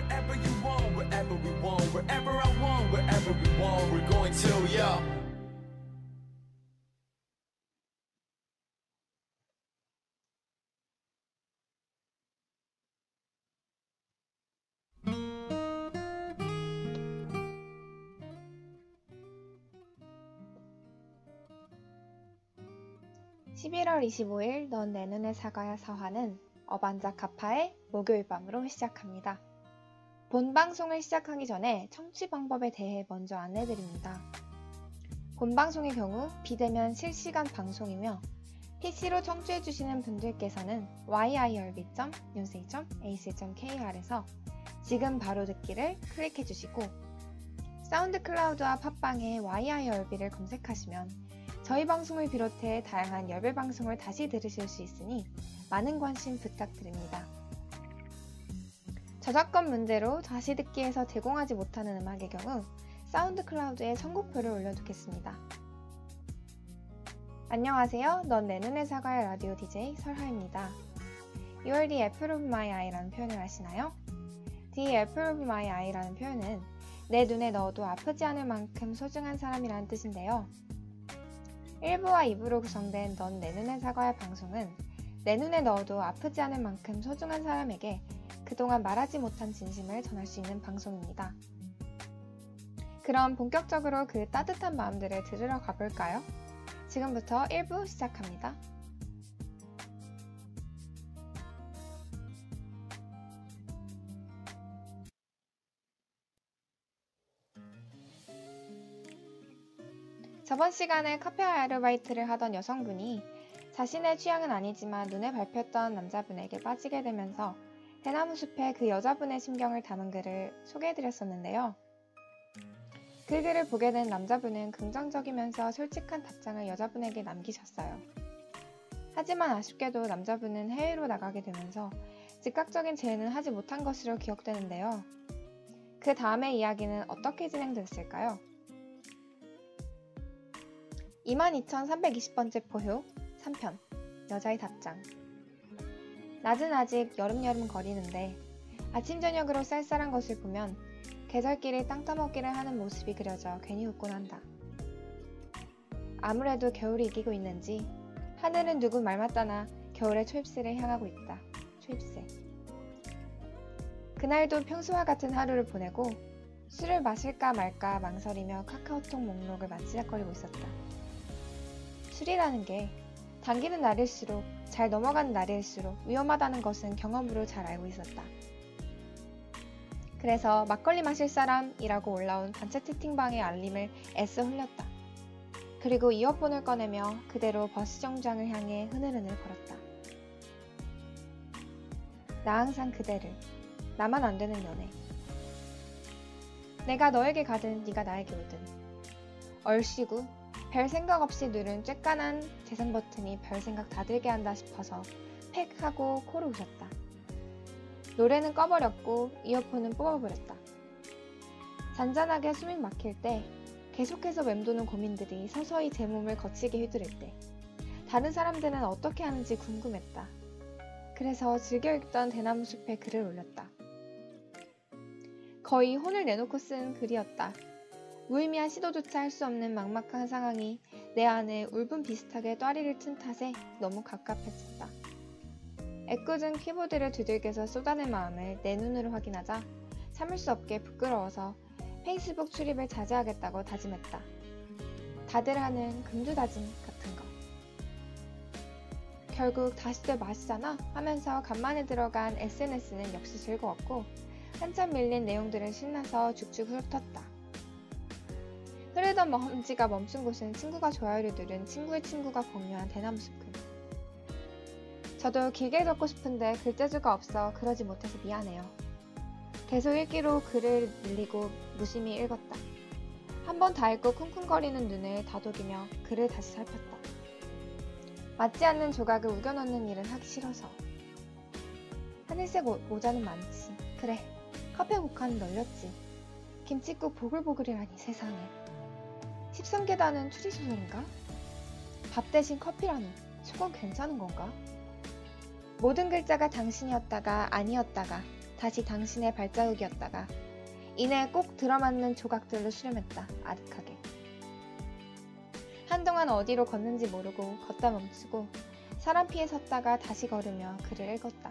wherever you want, wherever we want, wherever I want, wherever we want, we're going to, yeah. (11월 25일) 넌 내 눈의 사과야 사화는 어반자 카파의 목요일 밤으로 시작합니다. 본 방송을 시작하기 전에 청취 방법에 대해 먼저 안내드립니다. 본 방송의 경우 비대면 실시간 방송이며 PC로 청취해주시는 분들께서는 yirb.newsay.ac.kr에서 지금 바로 듣기를 클릭해주시고 사운드 클라우드와 팟빵에 yirb를 검색하시면 저희 방송을 비롯해 다양한 열배 방송을 다시 들으실 수 있으니 많은 관심 부탁드립니다. 저작권 문제로 다시 듣기에서 제공하지 못하는 음악의 경우 사운드 클라우드에 선곡표를 올려두겠습니다. 안녕하세요. 넌 내 눈의 사과의 라디오 DJ 설하입니다. You're the apple of my eye라는 표현을 아시나요? The apple of my eye라는 표현은 내 눈에 넣어도 아프지 않을 만큼 소중한 사람이라는 뜻인데요. 1부와 2부로 구성된 넌 내 눈의 사과의 방송은 내 눈에 넣어도 아프지 않을 만큼 소중한 사람에게 그동안 말하지 못한 진심을 전할 수 있는 방송입니다. 그럼 본격적으로 그 따뜻한 마음들을 들으러 가볼까요? 지금부터 1부 시작합니다. 저번 시간에 카페 아르바이트를 하던 여성분이 자신의 취향은 아니지만 눈에 밟혔던 남자분에게 빠지게 되면서 대나무 숲에 그 여자분의 심경을 담은 글을 소개해드렸었는데요. 그 글을 보게 된 남자분은 긍정적이면서 솔직한 답장을 여자분에게 남기셨어요. 하지만 아쉽게도 남자분은 해외로 나가게 되면서 즉각적인 재해는 하지 못한 것으로 기억되는데요. 그 다음의 이야기는 어떻게 진행됐을까요? 22,320번째 포효 3편 여자의 답장 낮은 아직 여름여름 거리는데 아침 저녁으로 쌀쌀한 것을 보면 계절끼리 땅 따먹기를 하는 모습이 그려져 괜히 웃곤 한다. 아무래도 겨울이 이기고 있는지 하늘은 누구 말 맞다나 겨울의 초입새를 향하고 있다. 초입새. 그날도 평소와 같은 하루를 보내고 술을 마실까 말까 망설이며 카카오톡 목록을 만지작거리고 있었다. 술이라는 게 당기는 날일수록 잘 넘어가는 날일수록 위험하다는 것은 경험으로 잘 알고 있었다. 그래서 막걸리 마실 사람이라고 올라온 단체 채팅방의 알림을 애써 흘렸다. 그리고 이어폰을 꺼내며 그대로 버스 정장을 향해 흐느흐느 걸었다. 나 항상 그대를, 나만 안 되는 연애. 내가 너에게 가든 네가 나에게 오든. 얼씨구 별 생각 없이 누른 쬐깐한 재생 버튼이 별 생각 다 들게 한다 싶어서 팩 하고 코를 웃었다. 노래는 꺼버렸고 이어폰은 뽑아버렸다. 잔잔하게 숨이 막힐 때 계속해서 맴도는 고민들이 서서히 제 몸을 거치게 휘두를 때 다른 사람들은 어떻게 하는지 궁금했다. 그래서 즐겨 읽던 대나무 숲에 글을 올렸다. 거의 혼을 내놓고 쓴 글이었다. 무의미한 시도조차 할 수 없는 막막한 상황이 내 안에 울분 비슷하게 또아리를 튼 탓에 너무 갑갑해졌다. 애꿎은 키보드를 두들겨서 쏟아낸 마음을 내 눈으로 확인하자 참을 수 없게 부끄러워서 페이스북 출입을 자제하겠다고 다짐했다. 다들 하는 금두다짐 같은 거. 결국 다시들 마시잖아 하면서 간만에 들어간 SNS는 역시 즐거웠고 한참 밀린 내용들은 신나서 죽죽 훑었다. 흐르던 먼지가 멈춘 곳은 친구가 좋아요를 누른 친구의 친구가 공유한 대나무 숲금. 저도 길게 적고 싶은데 글재주가 없어 그러지 못해서 미안해요. 계속 읽기로 글을 늘리고 무심히 읽었다. 한 번 다 읽고 쿵쿵거리는 눈을 다독이며 글을 다시 살폈다. 맞지 않는 조각을 우겨넣는 일은 하기 싫어서. 하늘색 오- 모자는 많지. 그래, 카페 곡한은 널렸지. 김치국 보글보글이라니 세상에. 13계단은 추리소설인가? 밥 대신 커피라니, 저건 괜찮은 건가? 모든 글자가 당신이었다가 아니었다가 다시 당신의 발자국이었다가 이내 꼭 들어맞는 조각들로 수렴했다. 아득하게. 한동안 어디로 걷는지 모르고 걷다 멈추고 사람 피해 섰다가 다시 걸으며 글을 읽었다.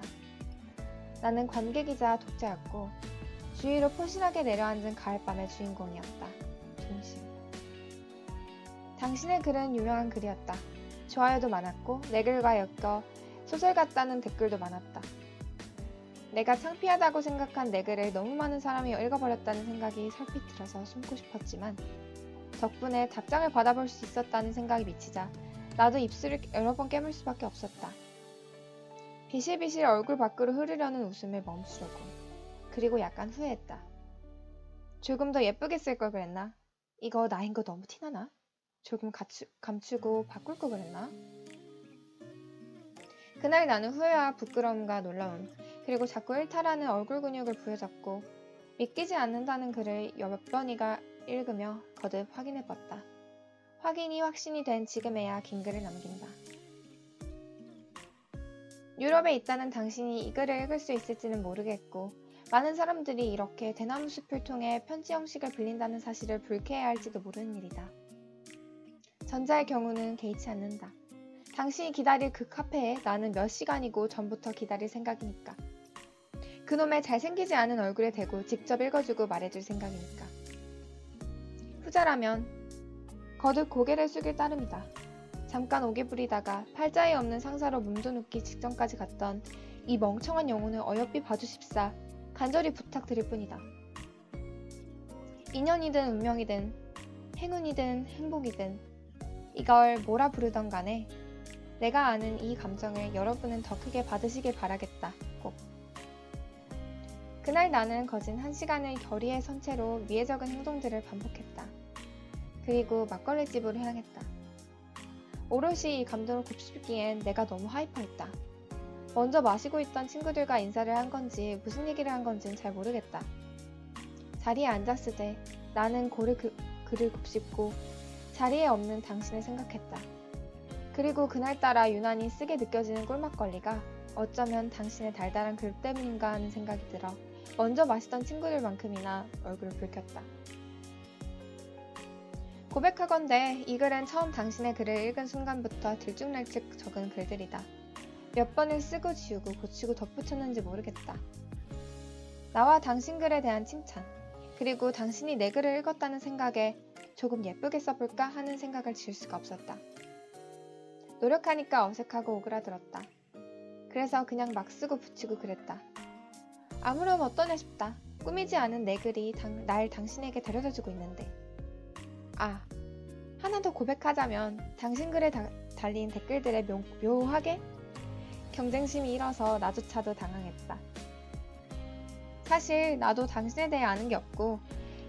나는 관객이자 독자였고 주위로 포신하게 내려앉은 가을밤의 주인공이었다. 동심. 당신의 글은 유명한 글이었다. 좋아요도 많았고 내 글과 엮여 소설 같다는 댓글도 많았다. 내가 창피하다고 생각한 내 글을 너무 많은 사람이 읽어버렸다는 생각이 설핏 들어서 숨고 싶었지만 덕분에 답장을 받아볼 수 있었다는 생각이 미치자 나도 입술을 여러 번 깨물 수밖에 없었다. 비실비실 얼굴 밖으로 흐르려는 웃음을 멈추려고. 그리고 약간 후회했다. 조금 더 예쁘게 쓸 걸 그랬나? 이거 나인 거 너무 티나나? 조금 가추, 감추고 바꿀 걸 그랬나? 그날 나는 후회와 부끄러움과 놀라움, 그리고 자꾸 일탈하는 얼굴 근육을 부여잡고 믿기지 않는다는 글을 몇 번이가 읽으며 거듭 확인해봤다. 확인이 확신이 된 지금에야 긴 글을 남긴다. 유럽에 있다는 당신이 이 글을 읽을 수 있을지는 모르겠고 많은 사람들이 이렇게 대나무 숲을 통해 편지 형식을 빌린다는 사실을 불쾌해할지도 모르는 일이다. 전자의 경우는 개의치 않는다. 당신이 기다릴 그 카페에 나는 몇 시간이고 전부터 기다릴 생각이니까. 그놈의 잘생기지 않은 얼굴에 대고 직접 읽어주고 말해줄 생각이니까. 후자라면 거듭 고개를 숙일 따름이다. 잠깐 오게 부리다가 팔자에 없는 상사로 몸도 눕기 직전까지 갔던 이 멍청한 영혼을 어여삐 봐주십사 간절히 부탁드릴 뿐이다. 인연이든 운명이든 행운이든 행복이든 이걸 뭐라 부르던 간에 내가 아는 이 감정을 여러분은 더 크게 받으시길 바라겠다. 꼭. 그날 나는 거진 한 시간을 결의에 선 채로 위에 적은 행동들을 반복했다. 그리고 막걸리 집으로 향했다. 오롯이 이 감동을 곱씹기엔 내가 너무 하이퍼했다. 먼저 마시고 있던 친구들과 인사를 한 건지 무슨 얘기를 한 건지는 잘 모르겠다. 자리에 앉았을 때 나는 고를 그, 글을 곱씹고 자리에 없는 당신을 생각했다. 그리고 그날따라 유난히 쓰게 느껴지는 꿀막걸리가 어쩌면 당신의 달달한 글 때문인가 하는 생각이 들어 먼저 마시던 친구들만큼이나 얼굴을 붉혔다. 고백하건대 이 글은 처음 당신의 글을 읽은 순간부터 들쭉날쭉 적은 글들이다. 몇 번을 쓰고 지우고 고치고 덧붙였는지 모르겠다. 나와 당신 글에 대한 칭찬, 그리고 당신이 내 글을 읽었다는 생각에 조금 예쁘게 써볼까 하는 생각을 지울 수가 없었다. 노력하니까 어색하고 오그라들었다. 그래서 그냥 막 쓰고 붙이고 그랬다. 아무렴 어떠냐 싶다. 꾸미지 않은 내 글이 당, 날 당신에게 데려다주고 있는데. 아, 하나 더 고백하자면 당신 글에 다, 달린 댓글들에 묘, 묘하게 경쟁심이 일어서 나조차도 당황했다. 사실 나도 당신에 대해 아는 게 없고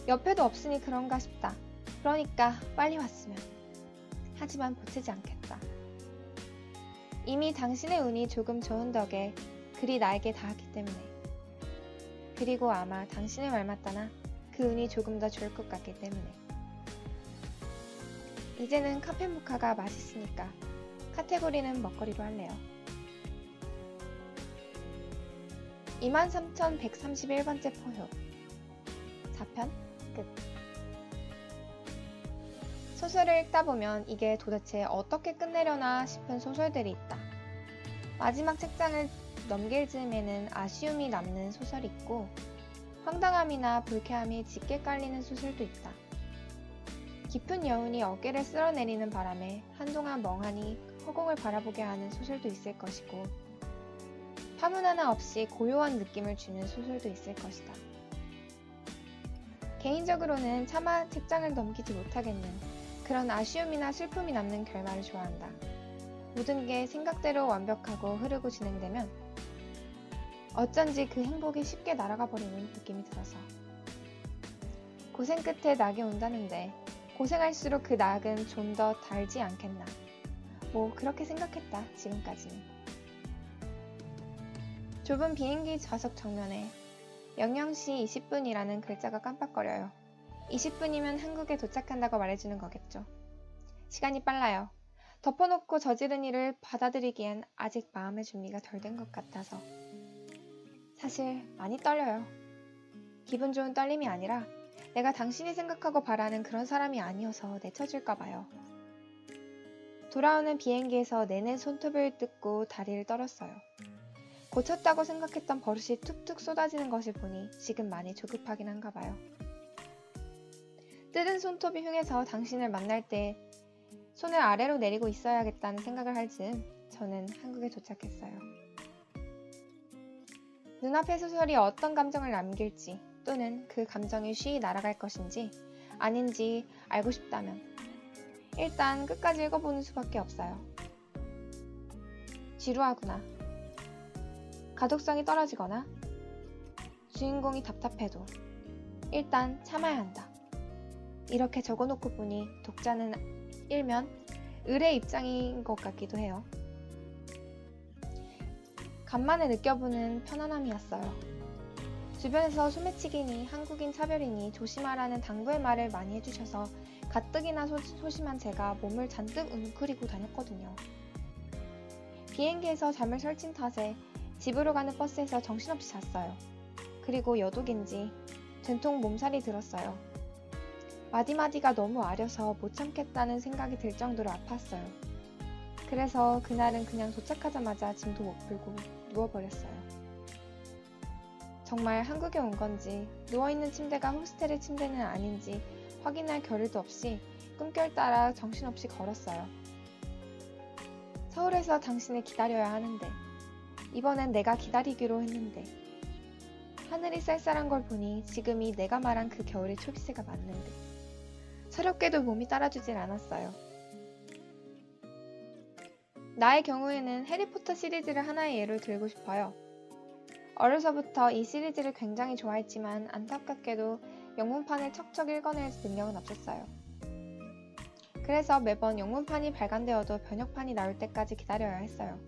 옆에도 없으니 그런가 싶다. 그러니까 빨리 왔으면. 하지만 보채지 않겠다. 이미 당신의 운이 조금 좋은 덕에 글이 나에게 닿았기 때문에. 그리고 아마 당신의 말 맞다나 그 운이 조금 더 좋을 것 같기 때문에. 이제는 카페모카가 맛있으니까 카테고리는 먹거리로 할래요. 23,131번째 포효 4편 끝 소설을 읽다 보면 이게 도대체 어떻게 끝내려나 싶은 소설들이 있다. 마지막 책장을 넘길 즈음에는 아쉬움이 남는 소설이 있고 황당함이나 불쾌함이 짙게 깔리는 소설도 있다. 깊은 여운이 어깨를 쓸어내리는 바람에 한동안 멍하니 허공을 바라보게 하는 소설도 있을 것이고 파문 하나 없이 고요한 느낌을 주는 소설도 있을 것이다. 개인적으로는 차마 책장을 넘기지 못하겠는 그런 아쉬움이나 슬픔이 남는 결말을 좋아한다. 모든 게 생각대로 완벽하고 흐르고 진행되면 어쩐지 그 행복이 쉽게 날아가 버리는 느낌이 들어서 고생 끝에 낙이 온다는데 고생할수록 그 낙은 좀 더 달지 않겠나. 뭐 그렇게 생각했다 지금까지는. 좁은 비행기 좌석 정면에 00시 20분이라는 글자가 깜빡거려요. 20분이면 한국에 도착한다고 말해주는 거겠죠. 시간이 빨라요. 덮어놓고 저지른 일을 받아들이기엔 아직 마음의 준비가 덜 된 것 같아서. 사실 많이 떨려요. 기분 좋은 떨림이 아니라 내가 당신이 생각하고 바라는 그런 사람이 아니어서 내쳐질까 봐요. 돌아오는 비행기에서 내내 손톱을 뜯고 다리를 떨었어요. 고쳤다고 생각했던 버릇이 툭툭 쏟아지는 것을 보니 지금 많이 조급하긴 한가 봐요. 뜯은 손톱이 흉해서 당신을 만날 때 손을 아래로 내리고 있어야겠다는 생각을 할 즈음 저는 한국에 도착했어요. 눈앞의 소설이 어떤 감정을 남길지 또는 그 감정이 쉬이 날아갈 것인지 아닌지 알고 싶다면 일단 끝까지 읽어보는 수밖에 없어요. 지루하구나. 가독성이 떨어지거나 주인공이 답답해도 일단 참아야 한다. 이렇게 적어놓고 보니 독자는 일면 을의 입장인 것 같기도 해요. 간만에 느껴보는 편안함이었어요. 주변에서 소매치기니 한국인 차별이니 조심하라는 당부의 말을 많이 해주셔서 가뜩이나 소, 소심한 제가 몸을 잔뜩 웅크리고 다녔거든요. 비행기에서 잠을 설친 탓에 집으로 가는 버스에서 정신없이 잤어요. 그리고 여독인지 된통 몸살이 들었어요. 마디마디가 너무 아려서 못 참겠다는 생각이 들 정도로 아팠어요. 그래서 그날은 그냥 도착하자마자 짐도 못 풀고 누워버렸어요. 정말 한국에 온 건지 누워있는 침대가 호스텔의 침대는 아닌지 확인할 겨를도 없이 꿈결 따라 정신없이 걸었어요. 서울에서 당신을 기다려야 하는데 이번엔 내가 기다리기로 했는데 하늘이 쌀쌀한 걸 보니 지금이 내가 말한 그 겨울의 초기세가 맞는데 서럽게도 몸이 따라주질 않았어요. 나의 경우에는 해리포터 시리즈를 하나의 예로 들고 싶어요. 어려서부터 이 시리즈를 굉장히 좋아했지만 안타깝게도 영문판을 척척 읽어낼 능력은 없었어요. 그래서 매번 영문판이 발간되어도 번역판이 나올 때까지 기다려야 했어요.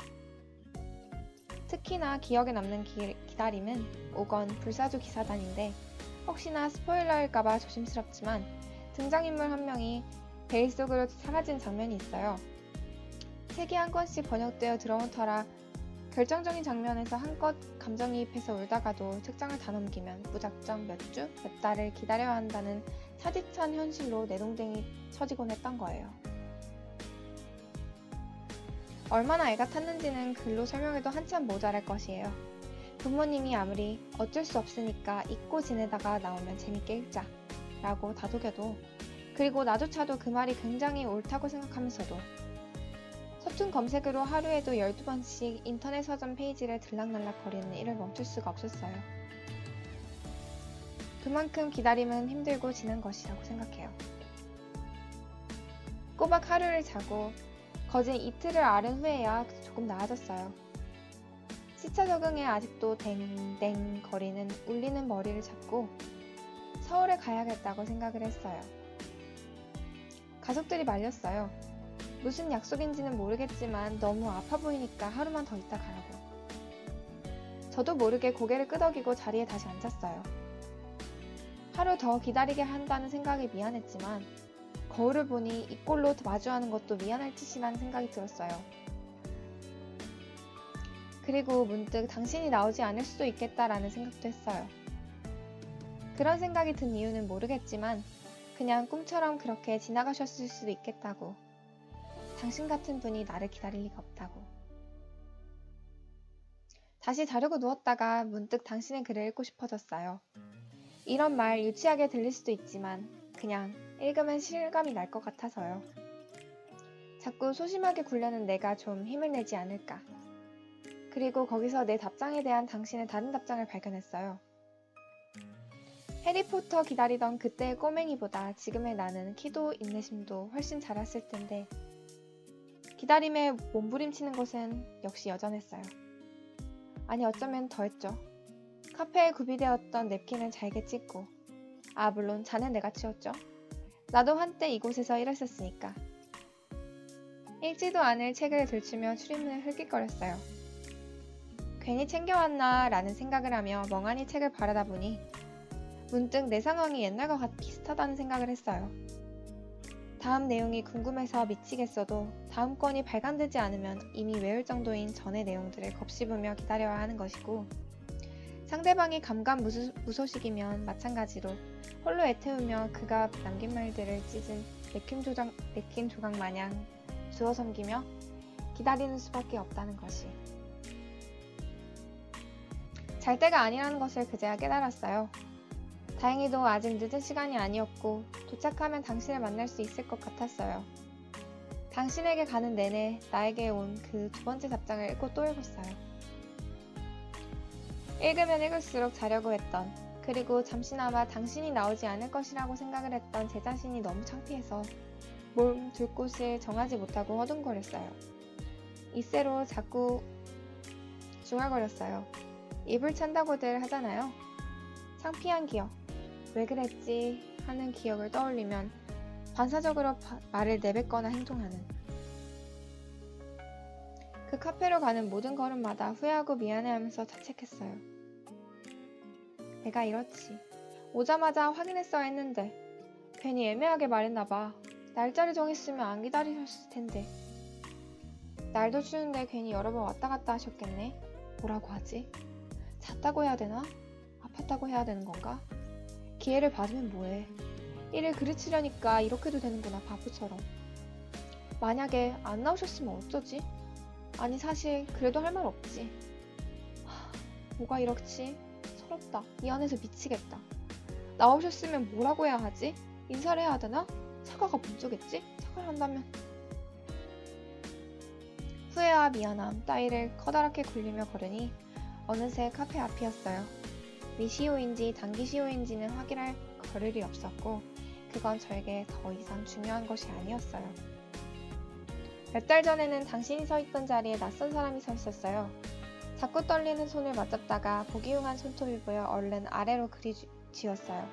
특히나 기억에 남는 기, 다림은 5권 불사조 기사단인데 혹시나 스포일러일까봐 조심스럽지만 등장인물 한 명이 베일 속으로 사라진 장면이 있어요. 책이 한 권씩 번역되어 들어온 터라 결정적인 장면에서 한껏 감정이입해서 울다가도 책장을 다 넘기면 무작정 몇 주, 몇 달을 기다려야 한다는 사지찬 현실로 내동댕이 쳐지곤 했던 거예요. 얼마나 애가 탔는지는 글로 설명해도 한참 모자랄 것이에요. 부모님이 아무리 어쩔 수 없으니까 잊고 지내다가 나오면 재밌게 읽자 라고 다독여도 그리고 나조차도 그 말이 굉장히 옳다고 생각하면서도 서툰 검색으로 하루에도 12번씩 인터넷 서점 페이지를 들락날락 거리는 일을 멈출 수가 없었어요. 그만큼 기다림은 힘들고 지난 것이라고 생각해요. 꼬박 하루를 자고 거진 이틀을 앓은 후에야 조금 나아졌어요. 시차 적응에 아직도 댕댕 거리는 울리는 머리를 잡고 서울에 가야겠다고 생각을 했어요. 가족들이 말렸어요. 무슨 약속인지는 모르겠지만 너무 아파 보이니까 하루만 더 있다 가라고. 저도 모르게 고개를 끄덕이고 자리에 다시 앉았어요. 하루 더 기다리게 한다는 생각이 미안했지만 거울을 보니 이 꼴로 마주하는 것도 미안할 짓이라는 생각이 들었어요. 그리고 문득 당신이 나오지 않을 수도 있겠다라는 생각도 했어요. 그런 생각이 든 이유는 모르겠지만 그냥 꿈처럼 그렇게 지나가셨을 수도 있겠다고. 당신 같은 분이 나를 기다릴 리가 없다고. 다시 자려고 누웠다가 문득 당신의 글을 읽고 싶어졌어요. 이런 말 유치하게 들릴 수도 있지만 그냥 읽으면 실감이 날 것 같아서요. 자꾸 소심하게 굴려는 내가 좀 힘을 내지 않을까. 그리고 거기서 내 답장에 대한 당신의 다른 답장을 발견했어요. 해리포터 기다리던 그때의 꼬맹이보다 지금의 나는 키도 인내심도 훨씬 자랐을 텐데 기다림에 몸부림치는 것은 역시 여전했어요. 아니 어쩌면 더했죠. 카페에 구비되었던 냅킨을 잘게 찍고 아 물론 잔은 내가 치웠죠. 나도 한때 이곳에서 일했었으니까. 읽지도 않을 책을 들추며 출입문을 흘깃거렸어요. 괜히 챙겨왔나 라는 생각을 하며 멍하니 책을 바라다 보니 문득 내 상황이 옛날과 비슷하다는 생각을 했어요. 다음 내용이 궁금해서 미치겠어도 다음 건이 발간되지 않으면 이미 외울 정도인 전의 내용들을 곱씹으며 기다려야 하는 것이고 상대방이 감감무소식이면 마찬가지로 홀로 애태우며 그가 남긴 말들을 찢은 내킨 조각, 내킨 조각 마냥 주워 섬기며 기다리는 수밖에 없다는 것이. 잘 때가 아니라는 것을 그제야 깨달았어요. 다행히도 아직 늦은 시간이 아니었고 도착하면 당신을 만날 수 있을 것 같았어요. 당신에게 가는 내내 나에게 온 그 두 번째 답장을 읽고 또 읽었어요. 읽으면 읽을수록 자려고 했던 그리고 잠시나마 당신이 나오지 않을 것이라고 생각을 했던 제 자신이 너무 창피해서 몸 둘 곳을 정하지 못하고 허둥거렸어요. 이새로 자꾸 중얼거렸어요. 입을 찬다고들 하잖아요. 창피한 기억. 왜 그랬지 하는 기억을 떠올리면 반사적으로 바, 말을 내뱉거나 행동하는. 그 카페로 가는 모든 걸음마다 후회하고 미안해하면서 자책했어요. 내가 이렇지. 오자마자 확인했어야 했는데 괜히 애매하게 말했나봐. 날짜를 정했으면 안 기다리셨을 텐데. 날도 추운데 괜히 여러 번 왔다 갔다 하셨겠네. 뭐라고 하지? 잤다고 해야 되나? 아팠다고 해야 되는 건가? 기회를 받으면 뭐해. 일을 그르치려니까 이렇게도 되는구나, 바보처럼. 만약에 안 나오셨으면 어쩌지? 아니, 사실, 그래도 할 말 없지. 하, 뭐가 이렇지? 서럽다. 미안해서 미치겠다. 나오셨으면 뭐라고 해야 하지? 인사를 해야 되나? 사과가 먼저겠지? 사과를 한다면. 후회와 미안함 따위를 커다랗게 굴리며 걸으니 어느새 카페 앞이었어요. 미시오인지 단기시오인지는 확인할 거를이 없었고 그건 저에게 더 이상 중요한 것이 아니었어요. 몇 달 전에는 당신이 서 있던 자리에 낯선 사람이 서 있었어요. 자꾸 떨리는 손을 맞잡다가 보기 흉한 손톱이 보여 얼른 아래로 그리 지었어요.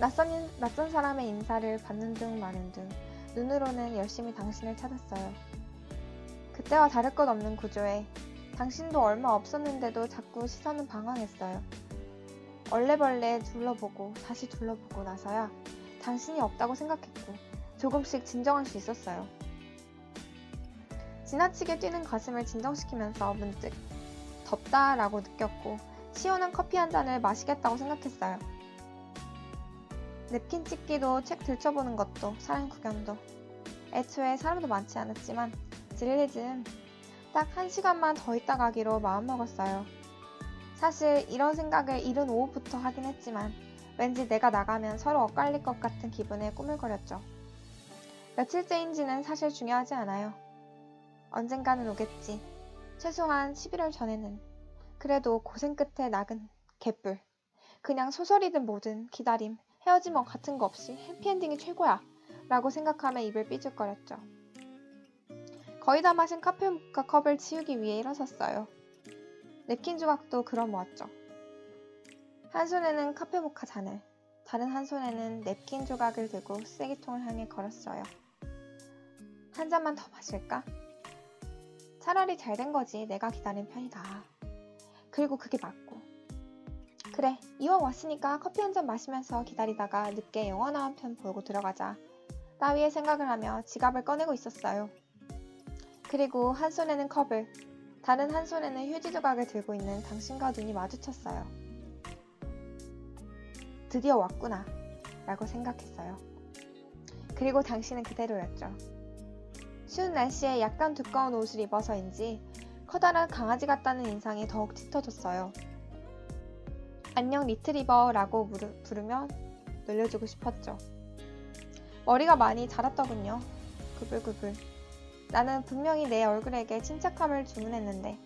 낯선, 낯선 사람의 인사를 받는 둥 마는 둥 눈으로는 열심히 당신을 찾았어요. 그때와 다를 것 없는 구조에 당신도 얼마 없었는데도 자꾸 시선은 방황했어요. 얼레벌레 둘러보고 다시 둘러보고 나서야 당신이 없다고 생각했고 조금씩 진정할 수 있었어요. 지나치게 뛰는 가슴을 진정시키면서 문득 덥다라고 느꼈고 시원한 커피 한 잔을 마시겠다고 생각했어요. 냅킨 찍기도 책 들춰보는 것도 사람 구경도 애초에 사람도 많지 않았지만 질리즘 딱 한 시간만 더 있다 가기로 마음먹었어요. 사실 이런 생각을 이른 오후부터 하긴 했지만 왠지 내가 나가면 서로 엇갈릴 것 같은 기분에 꾸물거렸죠. 며칠째인지는 사실 중요하지 않아요. 언젠가는 오겠지. 최소한 11월 전에는. 그래도 고생 끝에 낙은 개뿔. 그냥 소설이든 뭐든 기다림, 헤어짐 같은 거 없이 해피엔딩이 최고야. 라고 생각하며 입을 삐죽거렸죠. 거의 다 마신 카페 모카 컵을 치우기 위해 일어섰어요. 냅킨 조각도 그어 모았죠. 한 손에는 카페 모카 잔을, 다른 한 손에는 냅킨 조각을 들고 쓰레기통을 향해 걸었어요. 한 잔만 더 마실까? 차라리 잘 된 거지 내가 기다린 편이다. 그리고 그게 맞고. 그래, 이왕 왔으니까 커피 한 잔 마시면서 기다리다가 늦게 영화나 한 편 보고 들어가자. 따위의 생각을 하며 지갑을 꺼내고 있었어요. 그리고 한 손에는 컵을, 다른 한 손에는 휴지 조각을 들고 있는 당신과 눈이 마주쳤어요. 드디어 왔구나. 라고 생각했어요. 그리고 당신은 그대로였죠. 추운 날씨에 약간 두꺼운 옷을 입어서인지 커다란 강아지 같다는 인상이 더욱 짙어졌어요. 안녕 리트리버라고 부르며 놀려주고 싶었죠. 머리가 많이 자랐더군요. 구불구불. 나는 분명히 내 얼굴에게 침착함을 주문했는데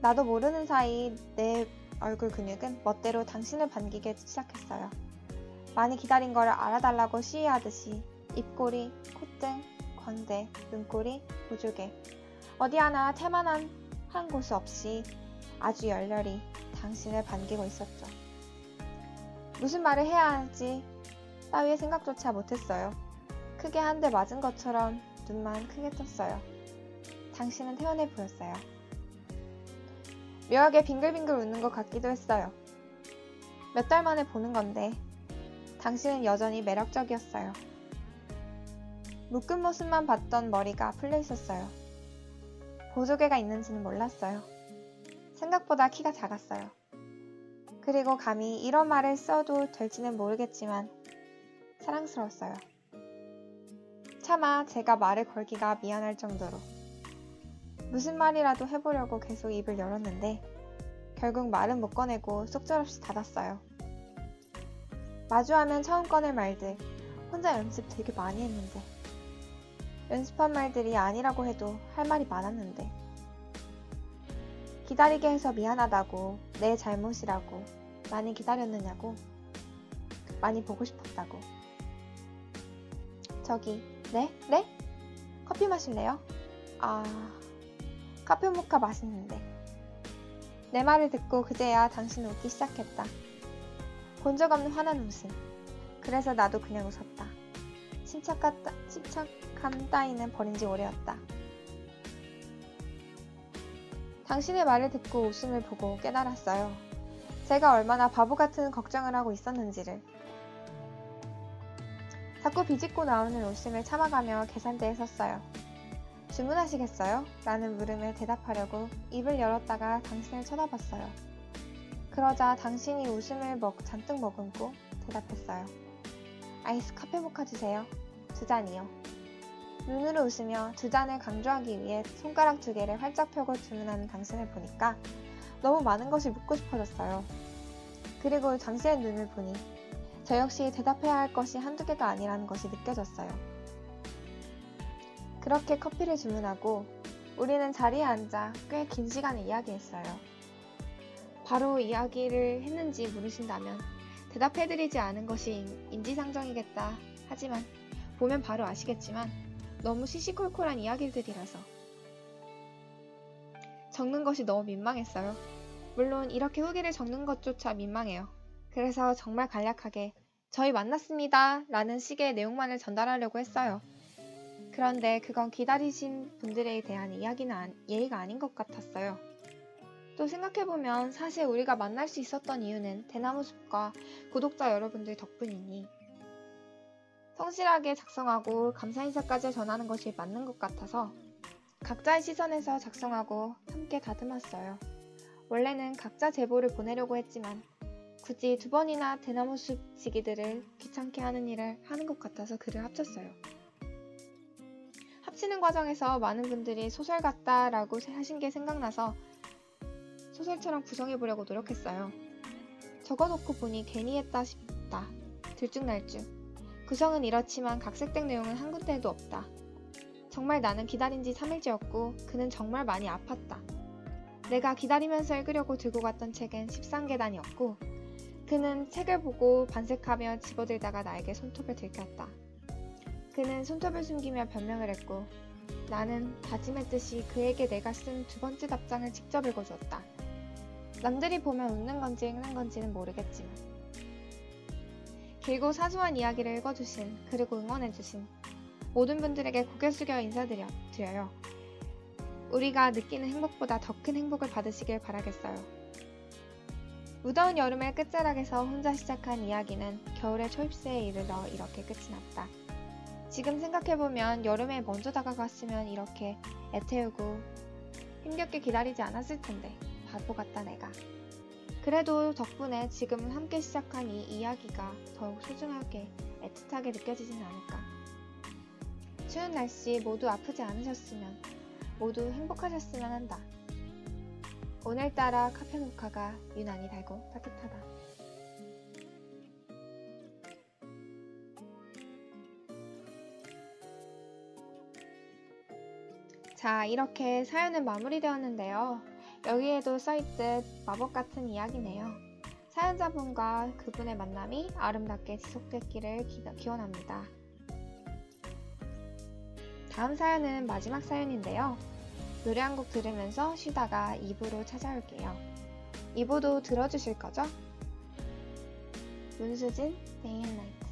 나도 모르는 사이 내 얼굴 근육은 멋대로 당신을 반기게 시작했어요. 많이 기다린 걸 알아달라고 시위하듯이 입꼬리, 콧등, 광대, 눈꼬리, 보조개 어디 하나 태만한 한곳 없이 아주 열렬히 당신을 반기고 있었죠. 무슨 말을 해야 할지 따위의 생각조차 못했어요. 크게 한 대 맞은 것처럼 눈만 크게 떴어요. 당신은 태연해 보였어요. 묘하게 빙글빙글 웃는 것 같기도 했어요. 몇 달 만에 보는 건데 당신은 여전히 매력적이었어요. 묶은 모습만 봤던 머리가 풀려 있었어요. 보조개가 있는지는 몰랐어요. 생각보다 키가 작았어요. 그리고 감히 이런 말을 써도 될지는 모르겠지만 사랑스러웠어요. 차마 제가 말을 걸기가 미안할 정도로 무슨 말이라도 해보려고 계속 입을 열었는데 결국 말은 못 꺼내고 속절없이 닫았어요. 마주하면 처음 꺼낼 말들 혼자 연습 되게 많이 했는데 연습한 말들이 아니라고 해도 할 말이 많았는데 기다리게 해서 미안하다고 내 잘못이라고 많이 기다렸느냐고 많이 보고 싶었다고 저기 네? 네? 커피 마실래요? 아... 카페 모카 맛있는데. 내 말을 듣고 그제야 당신은 웃기 시작했다. 본 적 없는 환한 웃음. 그래서 나도 그냥 웃었다. 침착하다, 침착함 따위는 버린 지 오래였다. 당신의 말을 듣고 웃음을 보고 깨달았어요. 제가 얼마나 바보 같은 걱정을 하고 있었는지를 자꾸 비집고 나오는 웃음을 참아가며 계산대에 섰어요. 주문하시겠어요? 라는 물음에 대답하려고 입을 열었다가 당신을 쳐다봤어요. 그러자 당신이 웃음을 먹, 잔뜩 머금고 대답했어요. 아이스 카페 모카 주세요. 두 잔이요. 눈으로 웃으며 두 잔을 강조하기 위해 손가락 두 개를 활짝 펴고 주문하는 당신을 보니까 너무 많은 것이 묻고 싶어졌어요. 그리고 당신의 눈을 보니 저 역시 대답해야 할 것이 한두 개가 아니라는 것이 느껴졌어요. 그렇게 커피를 주문하고 우리는 자리에 앉아 꽤 긴 시간을 이야기했어요. 바로 이야기를 했는지 물으신다면 대답해드리지 않은 것이 인지상정이겠다. 하지만 보면 바로 아시겠지만 너무 시시콜콜한 이야기들이라서 적는 것이 너무 민망했어요. 물론 이렇게 후기를 적는 것조차 민망해요. 그래서 정말 간략하게 저희 만났습니다 라는 식의 내용만을 전달하려고 했어요. 그런데 그건 기다리신 분들에 대한 이야기는 예의가 아닌 것 같았어요. 또 생각해보면 사실 우리가 만날 수 있었던 이유는 대나무숲과 구독자 여러분들 덕분이니 성실하게 작성하고 감사 인사까지 전하는 것이 맞는 것 같아서 각자의 시선에서 작성하고 함께 다듬었어요. 원래는 각자 제보를 보내려고 했지만 굳이 두 번이나 대나무 숲 지기들을 귀찮게 하는 일을 하는 것 같아서 글을 합쳤어요. 합치는 과정에서 많은 분들이 소설 같다라고 하신 게 생각나서 소설처럼 구성해보려고 노력했어요. 적어놓고 보니 괜히 했다 싶다. 들쭉날쭉. 구성은 이렇지만 각색된 내용은 한 군데에도 없다. 정말 나는 기다린 지 3일째였고 그는 정말 많이 아팠다. 내가 기다리면서 읽으려고 들고 갔던 책은 13계단이었고 그는 책을 보고 반색하며 집어들다가 나에게 손톱을 들켰다. 그는 손톱을 숨기며 변명을 했고 나는 다짐했듯이 그에게 내가 쓴 두 번째 답장을 직접 읽어주었다. 남들이 보면 웃는 건지 읽는 건지는 모르겠지만 길고 사소한 이야기를 읽어주신 그리고 응원해주신 모든 분들에게 고개 숙여 인사드려요. 우리가 느끼는 행복보다 더 큰 행복을 받으시길 바라겠어요. 무더운 여름의 끝자락에서 혼자 시작한 이야기는 겨울의 초입새에 이르러 이렇게 끝이 났다. 지금 생각해보면 여름에 먼저 다가갔으면 이렇게 애태우고 힘겹게 기다리지 않았을 텐데 바보 같다 내가. 그래도 덕분에 지금은 함께 시작한 이 이야기가 더욱 소중하게 애틋하게 느껴지진 않을까. 추운 날씨 모두 아프지 않으셨으면 모두 행복하셨으면 한다. 오늘따라 카페 모카가 유난히 달고 따뜻하다. 자, 이렇게 사연은 마무리되었는데요. 여기에도 써있듯 마법 같은 이야기네요. 사연자분과 그분의 만남이 아름답게 지속됐기를 기원합니다. 다음 사연은 마지막 사연인데요. 노래 한 곡 들으면서 쉬다가 2부로 찾아올게요. 2부도 들어주실 거죠? 문수진, Night.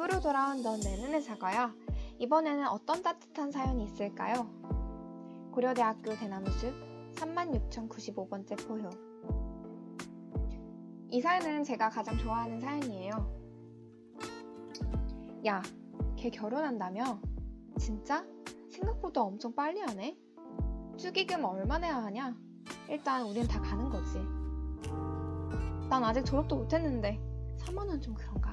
입으로 돌아온 넌내 눈의 사과야. 이번에는 어떤 따뜻한 사연이 있을까요? 고려대학교 대나무숲 36,095번째 포효. 이 사연은 제가 가장 좋아하는 사연이에요. 야, 걔 결혼한다며? 진짜? 생각보다 엄청 빨리 하네? 축의금 얼마 내야 하냐? 일단 우린 다 가는 거지. 난 아직 졸업도 못했는데 3만원 좀 그런가?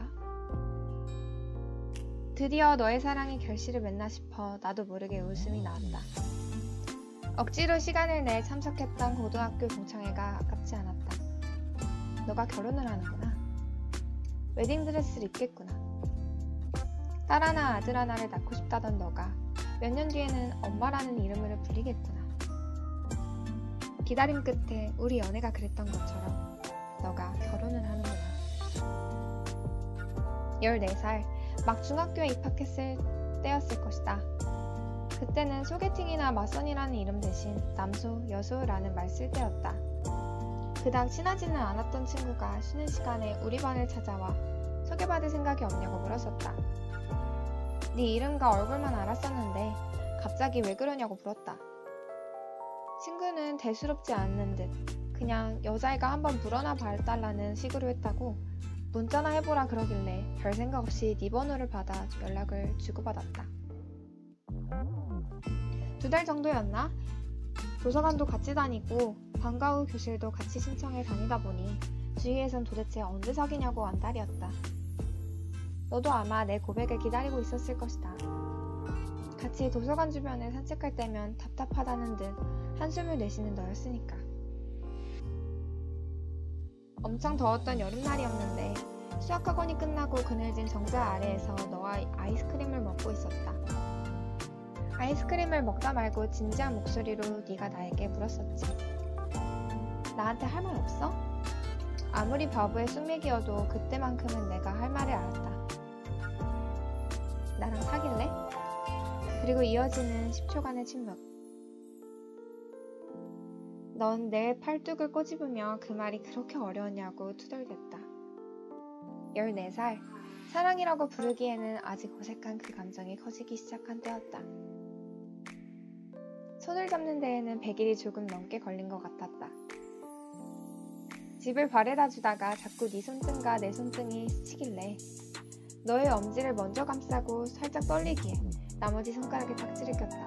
드디어 너의 사랑이 결실을 맺나 싶어 나도 모르게 웃음이 나왔다. 억지로 시간을 내 참석했던 고등학교 동창회가 아깝지 않았다. 너가 결혼을 하는구나. 웨딩드레스를 입겠구나. 딸 하나 아들 하나를 낳고 싶다던 너가 몇 년 뒤에는 엄마라는 이름으로 불리겠구나. 기다림 끝에 우리 연애가 그랬던 것처럼 너가 결혼을 하는구나. 14살 막 중학교에 입학했을 때였을 것이다. 그때는 소개팅이나 맞선이라는 이름 대신 남소, 여소라는 말 쓸 때였다. 그닥 친하지는 않았던 친구가 쉬는 시간에 우리 반을 찾아와 소개받을 생각이 없냐고 물었었다. 네 이름과 얼굴만 알았었는데 갑자기 왜 그러냐고 물었다. 친구는 대수롭지 않는 듯 그냥 여자애가 한번 물어나 봐달라는 식으로 했다고 문자나 해보라 그러길래 별 생각 없이 네 번호를 받아 연락을 주고받았다. 두 달 정도였나? 도서관도 같이 다니고 방과 후 교실도 같이 신청해 다니다 보니 주위에선 도대체 언제 사귀냐고 안달이었다. 너도 아마 내 고백을 기다리고 있었을 것이다. 같이 도서관 주변을 산책할 때면 답답하다는 듯 한숨을 내쉬는 너였으니까. 엄청 더웠던 여름날이었는데 수학학원이 끝나고 그늘진 정자 아래에서 너와 아이스크림을 먹고 있었다. 아이스크림을 먹다 말고 진지한 목소리로 네가 나에게 물었었지. 나한테 할 말 없어? 아무리 바보의 숙맥이어도 그때만큼은 내가 할 말을 알았다. 나랑 사귈래? 그리고 이어지는 10초간의 침묵. 넌 내 팔뚝을 꼬집으며 그 말이 그렇게 어려웠냐고 투덜댔다. 14살, 사랑이라고 부르기에는 아직 어색한 그 감정이 커지기 시작한 때였다. 손을 잡는 데에는 100일이 조금 넘게 걸린 것 같았다. 집을 바래다 주다가 자꾸 네 손등과 내 손등이 스치길래 너의 엄지를 먼저 감싸고 살짝 떨리기에 나머지 손가락에 딱지를 꼈다.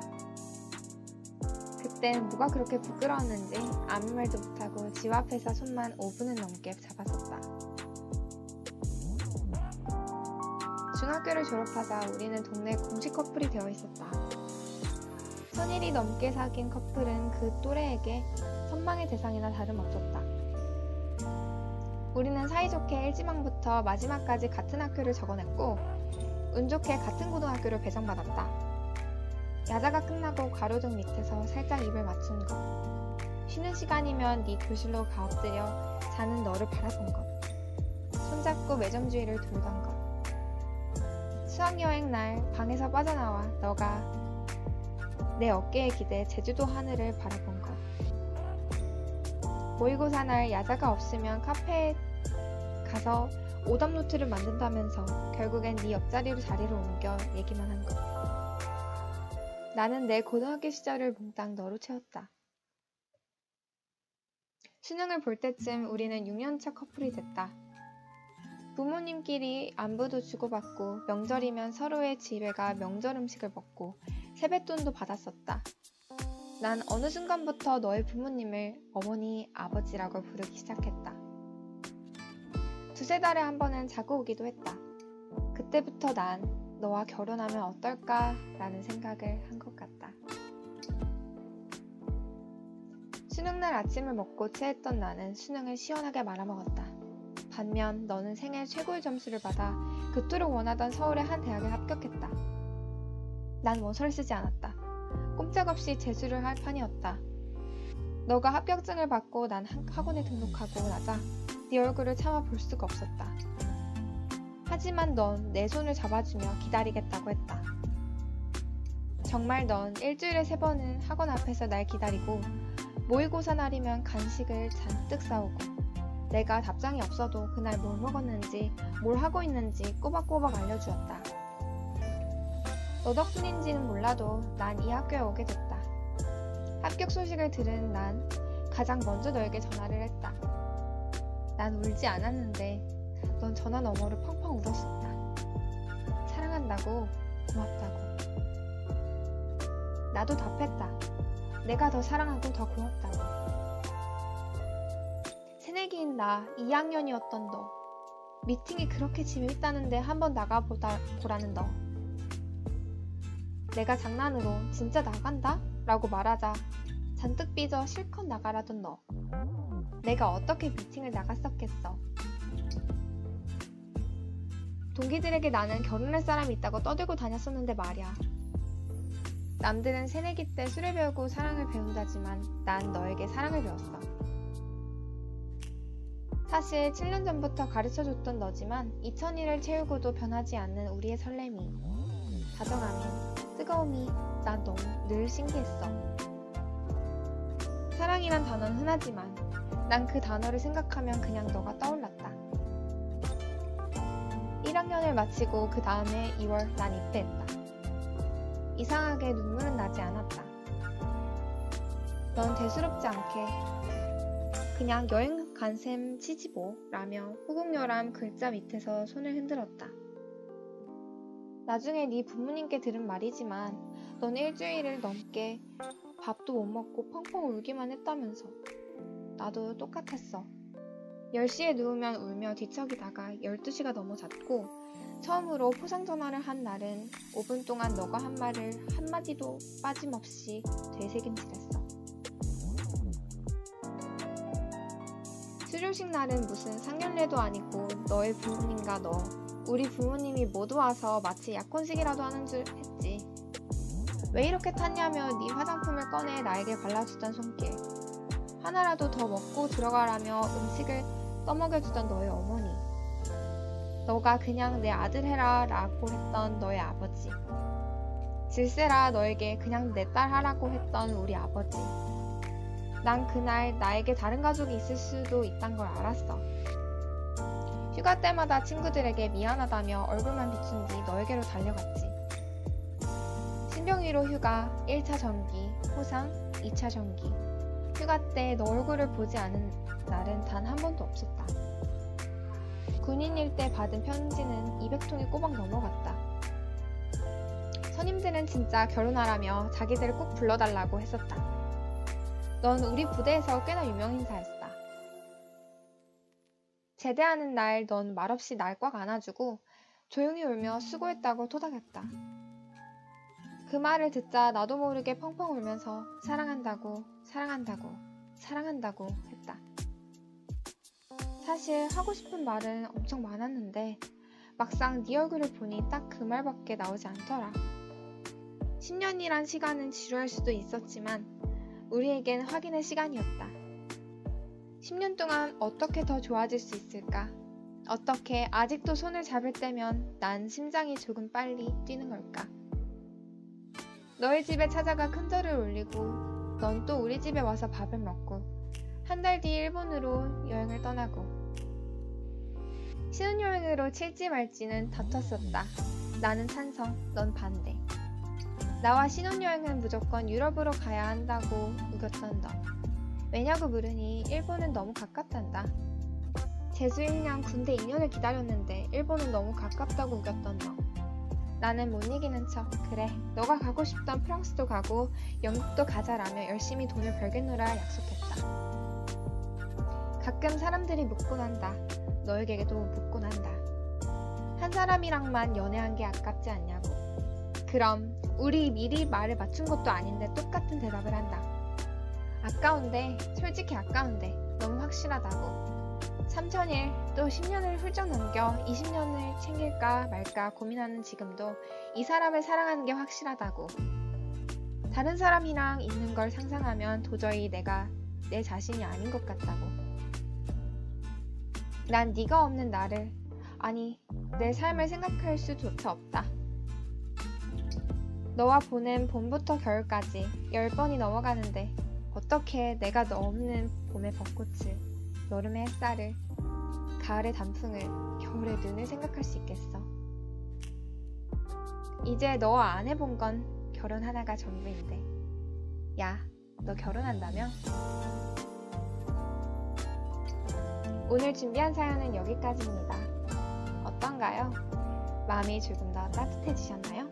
그땐 뭐가 그렇게 부끄러웠는지 아무 말도 못하고 집 앞에서 손만 5분은 넘게 잡았었다. 중학교를 졸업하자 우리는 동네 공식 커플이 되어 있었다. 천일이 넘게 사귄 커플은 그 또래에게 선망의 대상이나 다름없었다. 우리는 사이좋게 일지망부터 마지막까지 같은 학교를 적어냈고 운 좋게 같은 고등학교를 배정받았다. 야자가 끝나고 가로등 밑에서 살짝 입을 맞춘 것. 쉬는 시간이면 네 교실로 가 엎드려 자는 너를 바라본 것. 손잡고 매점주의를 돌던 것. 수학여행 날 방에서 빠져나와 너가 내 어깨에 기대 제주도 하늘을 바라본 것. 모의고사 날 야자가 없으면 카페에 가서 오답 노트를 만든다면서 결국엔 네 옆자리로 자리를 옮겨 얘기만 한 것. 나는 내 고등학교 시절을 몽땅 너로 채웠다. 수능을 볼 때쯤 우리는 6년차 커플이 됐다. 부모님끼리 안부도 주고받고 명절이면 서로의 집에 가 명절 음식을 먹고 세뱃돈도 받았었다. 난 어느 순간부터 너의 부모님을 어머니, 아버지라고 부르기 시작했다. 두세 달에 한 번은 자고 오기도 했다. 그때부터 난 너와 결혼하면 어떨까? 라는 생각을 한 것 같다. 수능날 아침을 먹고 체했던 나는 수능을 시원하게 말아먹었다. 반면 너는 생애 최고의 점수를 받아 그토록 원하던 서울의 한 대학에 합격했다. 난 원서를 쓰지 않았다. 꼼짝없이 재수를 할 판이었다. 너가 합격증을 받고 난 학원에 등록하고 나자 네 얼굴을 차마 볼 수가 없었다. 하지만 넌 내 손을 잡아주며 기다리겠다고 했다. 정말 넌 일주일에 세 번은 학원 앞에서 날 기다리고 모의고사 날이면 간식을 잔뜩 싸오고 내가 답장이 없어도 그날 뭘 먹었는지, 뭘 하고 있는지 꼬박꼬박 알려주었다. 너 덕분인지는 몰라도 난 이 학교에 오게 됐다. 합격 소식을 들은 난 가장 먼저 너에게 전화를 했다. 난 울지 않았는데 넌 전화 너머로 펑펑 울었었다. 사랑한다고, 고맙다고. 나도 답했다. 내가 더 사랑하고 더 고맙다고. 새내기인 나 2학년이었던 너. 미팅이 그렇게 재밌다는데 한번 나가보다 보라는 너. 내가 장난으로 진짜 나간다? 라고 말하자 잔뜩 삐져 실컷 나가라던 너. 내가 어떻게 미팅을 나갔었겠어. 동기들에게 나는 결혼할 사람이 있다고 떠들고 다녔었는데 말이야. 남들은 새내기 때 술을 배우고 사랑을 배운다지만 난 너에게 사랑을 배웠어. 사실 7년 전부터 가르쳐줬던 너지만 2000일을 채우고도 변하지 않는 우리의 설렘이, 다정함이, 뜨거움이 난 너무 늘 신기했어. 사랑이란 단어는 흔하지만 난 그 단어를 생각하면 그냥 너가 떠올랐다. 1학년을 마치고 그 다음에 2월 난 입대했다. 이상하게 눈물은 나지 않았다. 넌 대수롭지 않게 그냥 여행 간 셈 치지보 라며 호국열함 글자 밑에서 손을 흔들었다. 나중에 네 부모님께 들은 말이지만 넌 일주일을 넘게 밥도 못 먹고 펑펑 울기만 했다면서. 나도 똑같았어. 10시에 누우면 울며 뒤척이다가 12시가 넘어 잤고 처음으로 포상 전화를 한 날은 5분 동안 너가 한 말을 한마디도 빠짐없이 되새김질했어. 수료식 날은 무슨 상견례도 아니고 너의 부모님과 너, 우리 부모님이 모두 와서 마치 약혼식이라도 하는 줄 했지. 왜 이렇게 탔냐며 네 화장품을 꺼내 나에게 발라주던 손길. 하나라도 더 먹고 들어가라며 음식을 떠먹여주던 너의 어머니. 너가 그냥 내 아들 해라 라고 했던 너의 아버지. 질세라 너에게 그냥 내 딸 하라고 했던 우리 아버지. 난 그날 나에게 다른 가족이 있을 수도 있단 걸 알았어. 휴가 때마다 친구들에게 미안하다며 얼굴만 비춘 뒤 너에게로 달려갔지. 신병위로 휴가, 1차 정기, 포상, 2차 정기. 휴가 때 너 얼굴을 보지 않은 날은 단 한 번도 없었다. 군인일 때 받은 편지는 200통이 꼬박 넘어갔다. 선임들은 진짜 결혼하라며 자기들을 꼭 불러달라고 했었다. 넌 우리 부대에서 꽤나 유명 인사였다. 제대하는 날 넌 말없이 날 꽉 안아주고 조용히 울며 수고했다고 토닥였다. 그 말을 듣자 나도 모르게 펑펑 울면서 사랑한다고, 사랑한다고, 사랑한다고 했다. 사실 하고 싶은 말은 엄청 많았는데 막상 네 얼굴을 보니 딱 그 말밖에 나오지 않더라. 10년이란 시간은 지루할 수도 있었지만 우리에겐 확인의 시간이었다. 10년 동안 어떻게 더 좋아질 수 있을까? 어떻게 아직도 손을 잡을 때면 난 심장이 조금 빨리 뛰는 걸까? 너희 집에 찾아가 큰절을 올리고 넌 또 우리 집에 와서 밥을 먹고 한 달 뒤 일본으로 여행을 떠나고 신혼여행으로 칠지 말지는 다퉜었다. 나는 찬성, 넌 반대. 나와 신혼여행은 무조건 유럽으로 가야 한다고 우겼던 너. 왜냐고 물으니 일본은 너무 가깝단다. 재수 1년 군대 2년을 기다렸는데 일본은 너무 가깝다고 우겼던 너. 나는 못 이기는 척 그래 너가 가고 싶던 프랑스도 가고 영국도 가자라며 열심히 돈을 벌겠노라 약속했다. 가끔 사람들이 묻곤 한다. 너에게도 묻곤 한다. 한 사람이랑만 연애한 게 아깝지 않냐고. 그럼 우리 미리 말을 맞춘 것도 아닌데 똑같은 대답을 한다. 아까운데 솔직히 아까운데 너무 확실하다고. 3천일 또 10년을 훌쩍 넘겨 20년을 챙길까 말까 고민하는 지금도 이 사람을 사랑하는 게 확실하다고. 다른 사람이랑 있는 걸 상상하면 도저히 내가 내 자신이 아닌 것 같다고. 난 네가 없는 나를 아니 내 삶을 생각할 수조차 없다. 너와 보낸 봄부터 겨울까지 열 번이 넘어가는데 어떻게 내가 너 없는 봄의 벚꽃을 여름의 햇살을, 가을의 단풍을, 겨울의 눈을 생각할 수 있겠어. 이제 너와 안 해본 건 결혼 하나가 전부인데. 야, 너 결혼한다며? 오늘 준비한 사연은 여기까지입니다. 어떤가요? 마음이 조금 더 따뜻해지셨나요?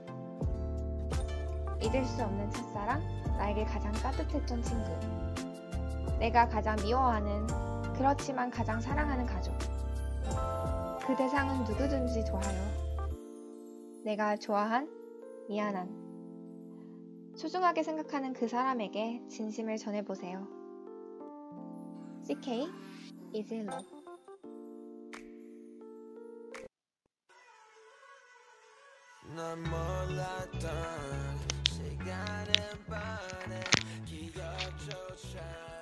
잊을 수 없는 첫사랑, 나에게 가장 따뜻했던 친구. 내가 가장 미워하는, 그렇지만 가장 사랑하는 가족. 그 대상은 누구든지 좋아요. 내가 좋아한, 미안한. 소중하게 생각하는 그 사람에게 진심을 전해보세요. CK, Love. 난 몰랐던 시간은 빠네 기억조차